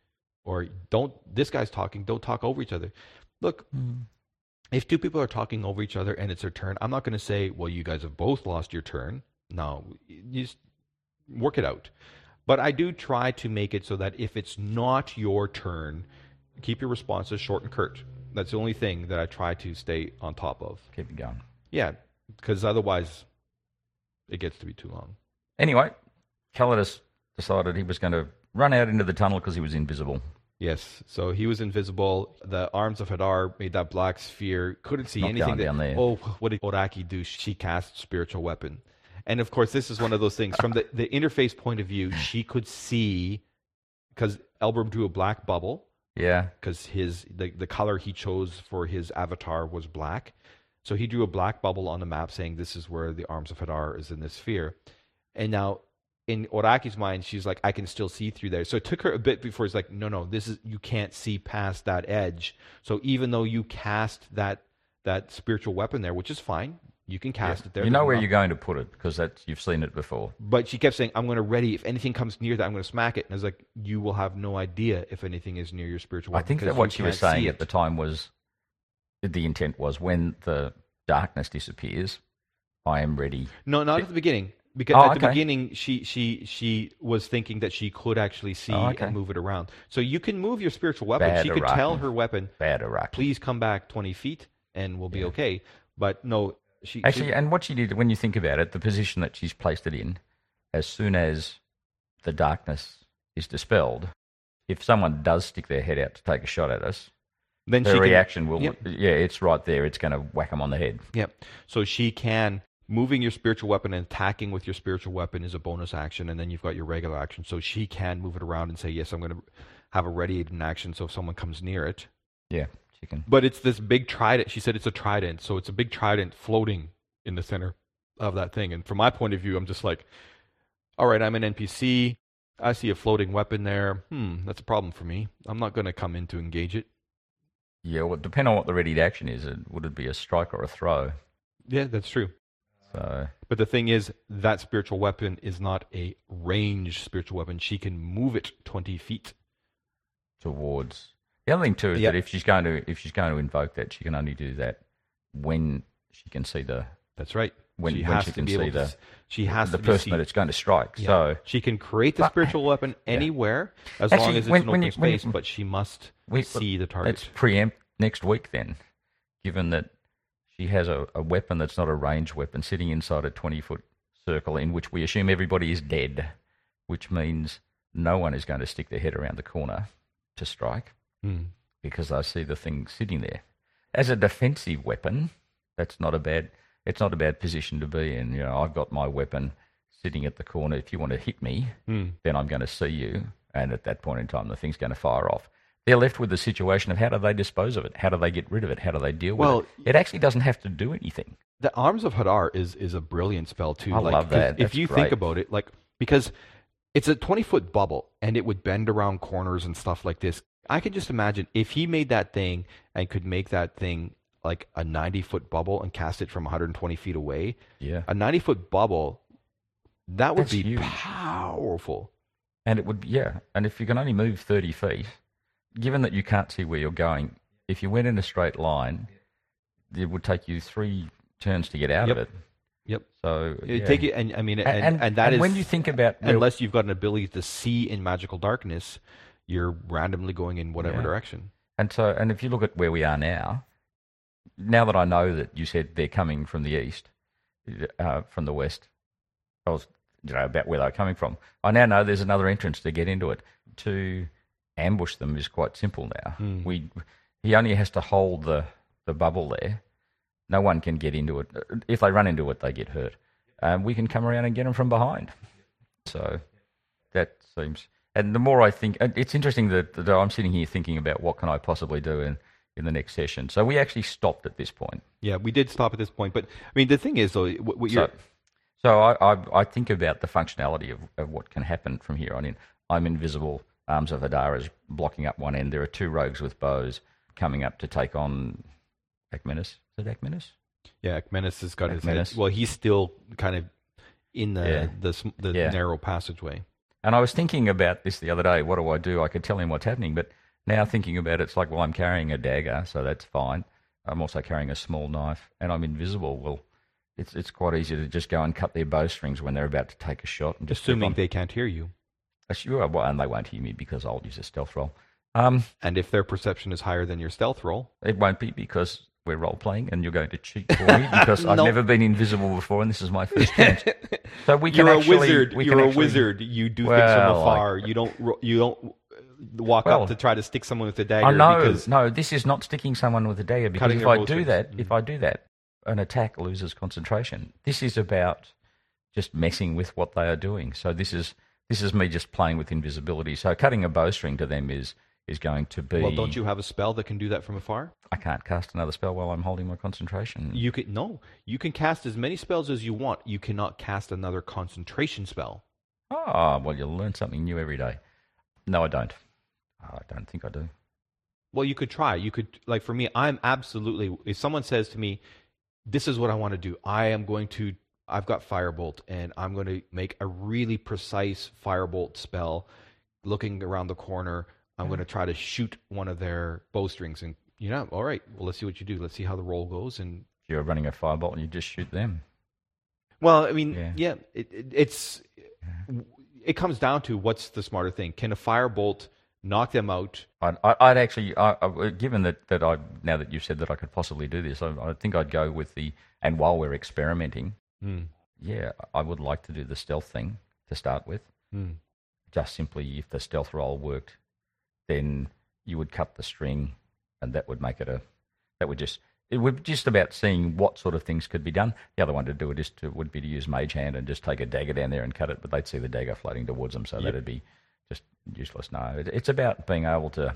or don't. This guy's talking, don't talk over each other. Look, mm. if two people are talking over each other and it's their turn, I'm not going to say, well, you guys have both lost your turn. No, you just work it out. But I do try to make it so that if it's not your turn, keep your responses short and curt. That's the only thing that I try to stay on top of. Keep it going. Yeah, because otherwise it gets to be too long. Anyway, Calidus decided he was going to run out into the tunnel because he was invisible. Yes, so he was invisible. The arms of Hadar made that black sphere. Couldn't see Not anything. that- down there. Oh, what did Oraki do? She cast spiritual weapon, and of course, this is one of those things from the the interface point of view. She could see because Elbrum drew a black bubble Yeah, because his the, the color he chose for his avatar was black. So he drew a black bubble on the map saying this is where the arms of Hadar is in this sphere. And now in Oraki's mind, she's like, I can still see through there. So it took her a bit before it's like, no, no, this is you can't see past that edge. So even though you cast that that spiritual weapon there, which is fine, you can cast it there. you know where you're going to put it because that's you've seen it before. But she kept saying, I'm going to ready. If anything comes near that, I'm going to smack it. And I was like, you will have no idea if anything is near your spiritual weapon. I think that what she was saying at the time was the intent was when the darkness disappears, I am ready. No, not at the beginning. Because Oh, at the okay. beginning, she she she was thinking that she could actually see Oh, okay. and move it around. So you can move your spiritual weapon. Bad she could tell her weapon, Bad. "Please come back twenty feet, and we'll be Yeah. okay." But no, she Actually, she, and what she did, when you think about it, the position that she's placed it in, as soon as the darkness is dispelled, if someone does stick their head out to take a shot at us, then the she can, reaction will, Yep. yeah, it's right there. It's going to whack them on the head. Yep. So she can moving your spiritual weapon and attacking with your spiritual weapon is a bonus action, and then you've got your regular action. So she can move it around and say, "Yes, I'm going to have a ready in action." So if someone comes near it, Yeah, she can. But it's this big trident. She said it's a trident, so it's a big trident floating in the center of that thing. And from my point of view, I'm just like, all right, I'm an NPC. I see a floating weapon there. Hmm, that's a problem for me. I'm not going to come in to engage it. Yeah, well, depending on what the ready to action is, it, would it be a strike or a throw? Yeah, that's true. So But the thing is, that spiritual weapon is not a ranged spiritual weapon. She can move it 20 feet. towards the other thing too is Yep. that if she's going to if she's going to invoke that, she can only do that when she can see the That's right. When- she when has she to can see the- she has the person see- that it's going to strike. Yeah. So she can create the But- spiritual weapon anywhere as long as it's when- an open you- when you- space, but she must we, see the target. let's preempt next week then, given that she has a, a weapon that's not a range weapon sitting inside a twenty foot circle in which we assume everybody is dead, which means no one is going to stick their head around the corner to strike. Hmm. because I see the thing sitting there. As a defensive weapon, that's not a bad. It's not a bad position to be in. You know, I've got my weapon sitting at the corner. If you want to hit me, Hmm. then I'm going to see you, and at that point in time, the thing's going to fire off. They're left with the situation of how do they dispose of it? How do they get rid of it? How do they deal with it? Well, it? It actually doesn't have to do anything. The Arms of Hadar is is a brilliant spell too. I like, love that. If you great. think about it, like because it's a twenty foot bubble and it would bend around corners and stuff like this. I can just imagine if he made that thing and could make that thing like a ninety foot bubble and cast it from 120 feet away. Yeah, A ninety foot bubble, that would That's be huge. powerful. and it would yeah. And if you can only move thirty feet, given that you can't see where you're going, if you went in a straight line, it would take you three turns to get out Yep. of it. Yep. So yeah. Take it, and I mean, and, and, and, and, that is when you think about unless you've got an ability to see in magical darkness, you're randomly going in whatever Yeah. direction. and so and if you look at where we are now, now that I know that you said they're coming from the east, uh, from the west, I was you know about where they're coming from. I now know there's another entrance to get into it. To ambush them is quite simple now. Hmm. We he only has to hold the the bubble there. No one can get into it. If they run into it, they get hurt. Um, we can come around and get them from behind. So that seems And the more I think, it's interesting that, that I'm sitting here thinking about what can I possibly do in, in the next session. So we actually stopped at this point. Yeah, we did stop at this point, but I mean, the thing is, though, what, what you're So, so I, I, I think about the functionality of, of what can happen from here on in. I'm invisible. Arms of Hadar is blocking up one end. There are two rogues with bows coming up to take on Akmenis. Is it Akmenis? yeah, Menace has got his head. Well, he's still kind of in the Yeah. the, the Yeah. narrow passageway. And I was thinking about this the other day. What do I do? I could tell him what's happening, but now thinking about it, it's like, well, I'm carrying a dagger, so that's fine. I'm also carrying a small knife, and I'm invisible. Well, it's it's quite easy to just go and cut their bowstrings when they're about to take a shot, and just Assuming they can't hear you. Sure, well, and they won't hear me because I'll use a stealth roll. Um, and if their perception is higher than your stealth roll, it won't be because we're role playing, and you're going to cheat for me *laughs* because I've never been invisible before, and this is my first chance. *laughs* So we can you're actually, a wizard. we You're a actually- wizard. You do things from afar. You don't. You don't uh, walk Well, up to try to stick someone with a dagger. No, no! This is not sticking someone with a dagger because if I do that, Mm. if I do that, an attack loses concentration. This is about just messing with what they are doing. So this is this is me just playing with invisibility. So cutting a bowstring to them is is going to be. Well, don't you have a spell that can do that from afar? I can't cast another spell while I'm holding my concentration. You can no. You can cast as many spells as you want. You cannot cast another concentration spell. Ah, well, you learn something new every day. No, I don't. Oh, I don't think I do. Well, you could try. You could like for me, I'm absolutely. If someone says to me, "This is what I want to do," I am going to. I've got firebolt, and I'm going to make a really precise firebolt spell. Looking around the corner, I'm going to try to shoot one of their bowstrings, and you know, all right. Well, let's see what you do. Let's see how the roll goes, and You're running a firebolt and you just shoot them. Well, I mean, Yeah. yeah, it, it, it's it comes down to what's the smarter thing. Can a firebolt knock them out? I'd, I- I'd actually, I, I, given that, that I now that you've said that I could possibly do this, I, I think I'd go with the. And while we're experimenting, Hmm. yeah, I would like to do the stealth thing to start with. Hmm. Just simply, if the stealth roll worked, then you would cut the string, and that would make it a. That would just. It would be just about seeing what sort of things could be done. The other one to do it is to, would be to use mage hand and just take a dagger down there and cut it, but they'd see the dagger floating towards them, so Yep. that'd be just useless. No, it, it's about being able to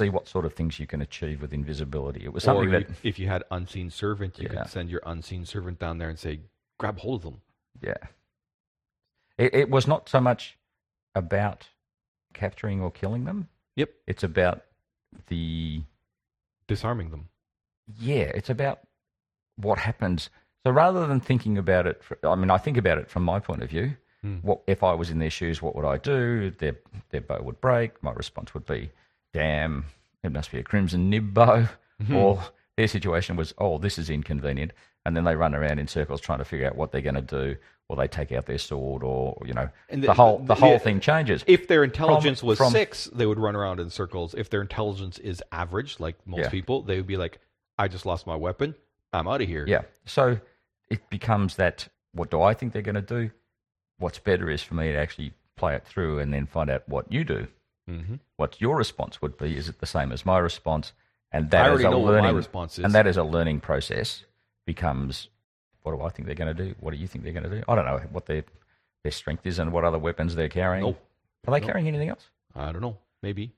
see what sort of things you can achieve with invisibility. It was something that, if you had unseen servant, you Yeah. could send your unseen servant down there and say, "Grab hold of them." yeah, it, it was not so much about capturing or killing them. Yep, It's about the disarming them. yeah, it's about what happens. So rather than thinking about it, I mean, I think about it from my point of view. Hmm. What if I was in their shoes? What would I do? Their their bow would break. My response would be, "Damn, it must be a crimson nib bow." Mm-hmm. Or their situation was, "Oh, this is inconvenient," and then they run around in circles trying to figure out what they're going to do, or they take out their sword, or you know, And the, the- whole the the- whole thing changes. If their intelligence was from- six, they would run around in circles. If their intelligence is average, like most Yeah. people, they would be like, "I just lost my weapon. I'm out of here." Yeah. So it becomes that what do I think they're going to do? What's better is for me to actually play it through and then find out what you do. hmm What your response would be. Is it the same as my response? And I already is a know what learning my response is. and that is a learning process becomes what do I think they're going to do? What do you think they're going to do? I don't know what their their strength is and what other weapons they're carrying. Nope. Are they Nope. carrying anything else? I don't know. Maybe.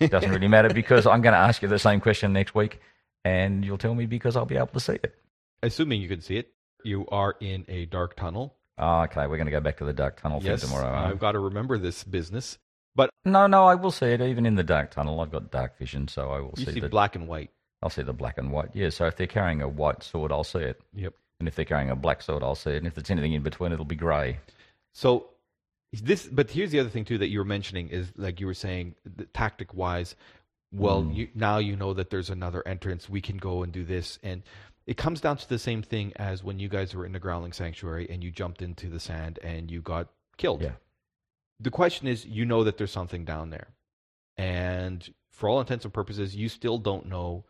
It doesn't really matter because I'm going to ask you the same question next week and you'll tell me because I'll be able to see it. Assuming you can see it, you are in a dark tunnel. Oh, okay, we're going to go back to the dark tunnel yes, thing tomorrow. I've got to remember this business. But No, no, I will see it even in the dark tunnel. I've got dark vision, so I will you see, see the black and white. I'll see the black and white. Yeah, so if they're carrying a white sword, I'll see it, Yep. and if they're carrying a black sword, I'll see it, and if there's anything in between, it'll be grey. So this, but here's the other thing too that you were mentioning is like you were saying, the tactic wise. Well, Mm. you, now you know that there's another entrance. We can go and do this, and it comes down to the same thing as when you guys were in the Growling Sanctuary and you jumped into the sand and you got killed. Yeah. The question is, you know that there's something down there, and for all intents and purposes, you still don't know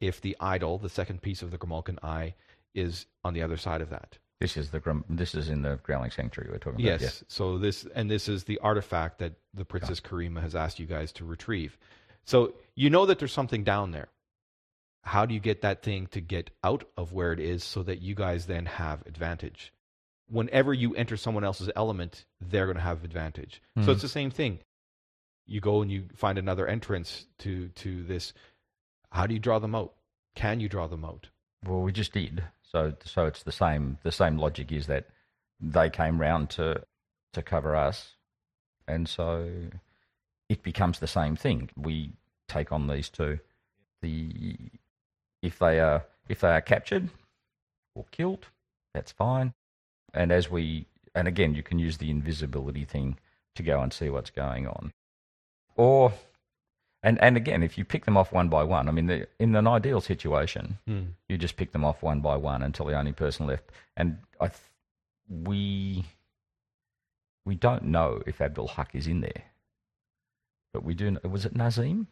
if the idol, the second piece of the Grimalkin eye, is on the other side of that. This is the grum- this is in the Growling Sanctuary we're talking about. Yes. about. So this and this is the artifact that the Princess Karima has asked you guys to retrieve. So you know that there's something down there. How do you get that thing to get out of where it is so that you guys then have advantage? whenever you enter someone else's element, they're going to have advantage. So Mhm. it's the same thing. You go and you find another entrance to to this. How do you draw them out? Can you draw them out? Well, we just did. So so it's the same. The same logic is that they came round to to cover us, and so it becomes the same thing. We take on these two. The if they are if they are captured or killed, that's fine. And as we and again, you can use the invisibility thing to go and see what's going on, or and and again, if you pick them off one by one, I mean, the, in an ideal situation, hmm. you just pick them off one by one until the only person left. And I, th- we, we don't know if Abdul Haq is in there, but we do. Know, was it Nazim?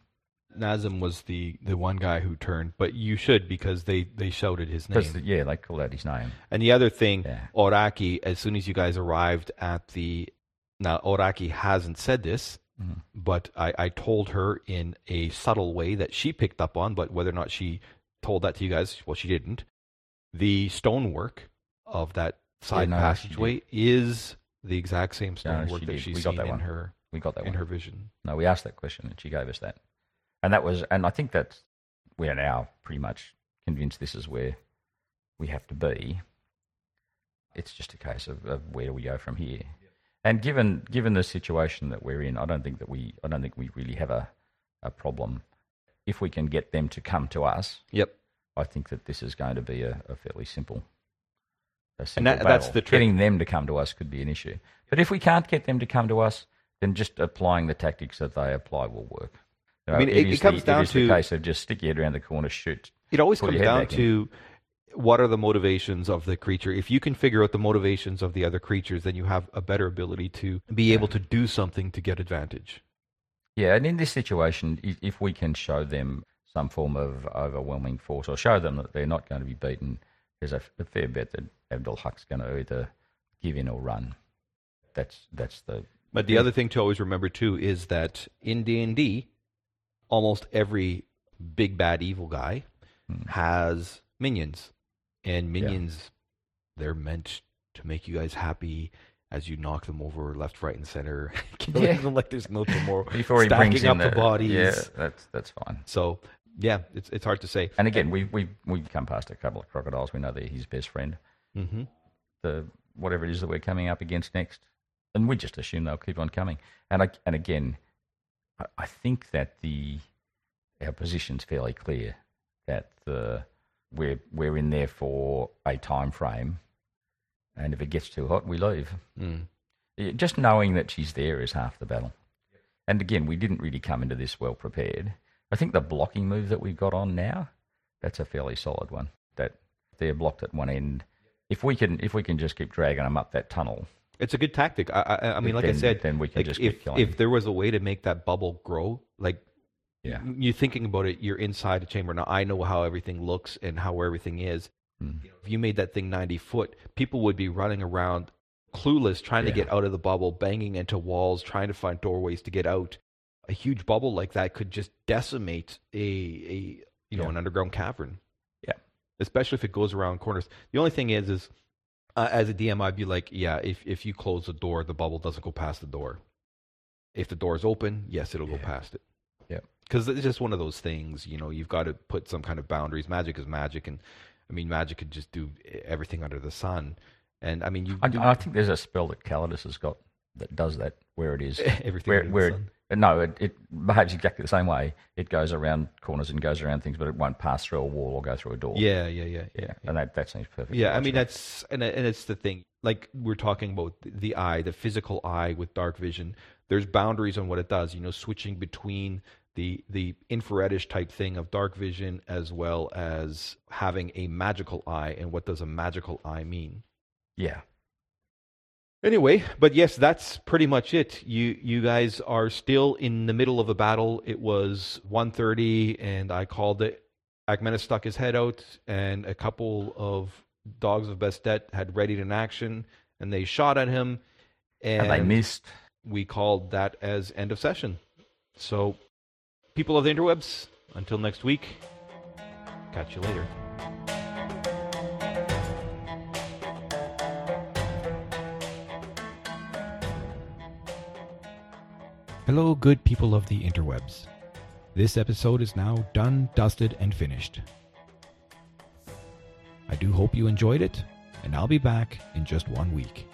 Nazim was the the one guy who turned, but you should because they they shouted his name. Because yeah, they called out his name. And the other thing, Yeah. Oraki, as soon as you guys arrived at the. Now, Oraki hasn't said this, But I, I told her in a subtle way that she picked up on, but whether or not she told that to you guys, well, she didn't. The stonework of that side no, passageway is the exact same No, stonework she that did. she's We got seen that in one. her We got that in one. her vision. No, we asked that question and she gave us that, and that was, and I think that we are now pretty much convinced this is where we have to be. It's just a case of, of where do we go from here. And given given the situation that we're in, I don't think that we I don't think we really have a, a problem. If we can get them to come to us, Yep. I think that this is going to be a, a fairly simple. A And that- that's the trick. Getting them to come to us could be an issue. But if we can't get them to come to us, then just applying the tactics that they apply will work. You I mean, know, it- it is comes the, down it to- the case of just stick your head around the corner, shoot. It always comes down back in. What are the motivations of the creature. If you can figure out the motivations of the other creatures, then you have a better ability to be able to do something to get advantage. Yeah, and in this situation, if we can show them some form of overwhelming force or show them that they're not going to be beaten, there's a, fair bet that Abdul Haq's going to either give in or run. That's that's the But the other thing to always remember too is that in D and D, almost every big bad evil guy Hmm. has minions, and minions they're meant to make you guys happy as you knock them over left, right, and center, *laughs* killing Yeah. them like there's no tomorrow. before he stacking brings up in the bodies. Yeah, that's that's fine. So yeah, it's it's hard to say. And again, we we we've come past a couple of crocodiles. We know they're his best friend. hmm The whatever it is that we're coming up against next, and we just assume they'll keep on coming. And I, and again, I, I think that the our position's fairly clear that the we're we're in there for a time frame, and if it gets too hot, we leave. Mm. Just knowing that she's there is half the battle. And again, we didn't really come into this well prepared. I think the blocking move that we've got on now, that's a fairly solid one. That they're blocked at one end. If we can, if we can just keep dragging them up that tunnel, It's a good tactic. I, I, I mean, like I said, then we can like just if keep killing. if there was a way to make that bubble grow, like Yeah. you're thinking about it, you're inside a chamber. Now I know how everything looks and how everything is. Hmm. If you made that thing 90 foot, people would be running around clueless, trying to get out of the bubble, banging into walls, trying to find doorways to get out. A huge bubble like that could just decimate a a you know Yeah. an underground cavern. Yeah. especially if it goes around corners. The only thing is, is uh, as a DM, I'd be like, yeah, if if you close the door, the bubble doesn't go past the door. If the door is open, yes, it'll go past it. Because it's just one of those things, you know. You've got to put some kind of boundaries. Magic is magic, and I mean, magic could just do everything under the sun. And I mean, you I, do I think there's a spell that Calidus has got that does that where it is. *laughs* everything where under where the it, sun. Uh, no, it, it behaves exactly the same way. It goes around corners and goes around things, but it won't pass through a wall or go through a door. Yeah, yeah, yeah, yeah, and that that seems perfect. Yeah, I mean that's and and it's the thing. Like we're talking about the eye, the physical eye with dark vision. There's boundaries on what it does. You know, switching between the the infraredish type thing of dark vision as well as having a magical eye. And what does a magical eye mean? yeah, Anyway, but yes, that's pretty much it. You you guys are still in the middle of a battle. It was 1:30 and I called it. Akmenis stuck his head out and a couple of dogs of Bestet had readied an action and they shot at him and, and they missed. we called that as end of session. So people of the interwebs, until next week, catch you later. Hello, good people of the interwebs. This episode is now done, dusted, and finished. I do hope you enjoyed it, and I'll be back in just one week.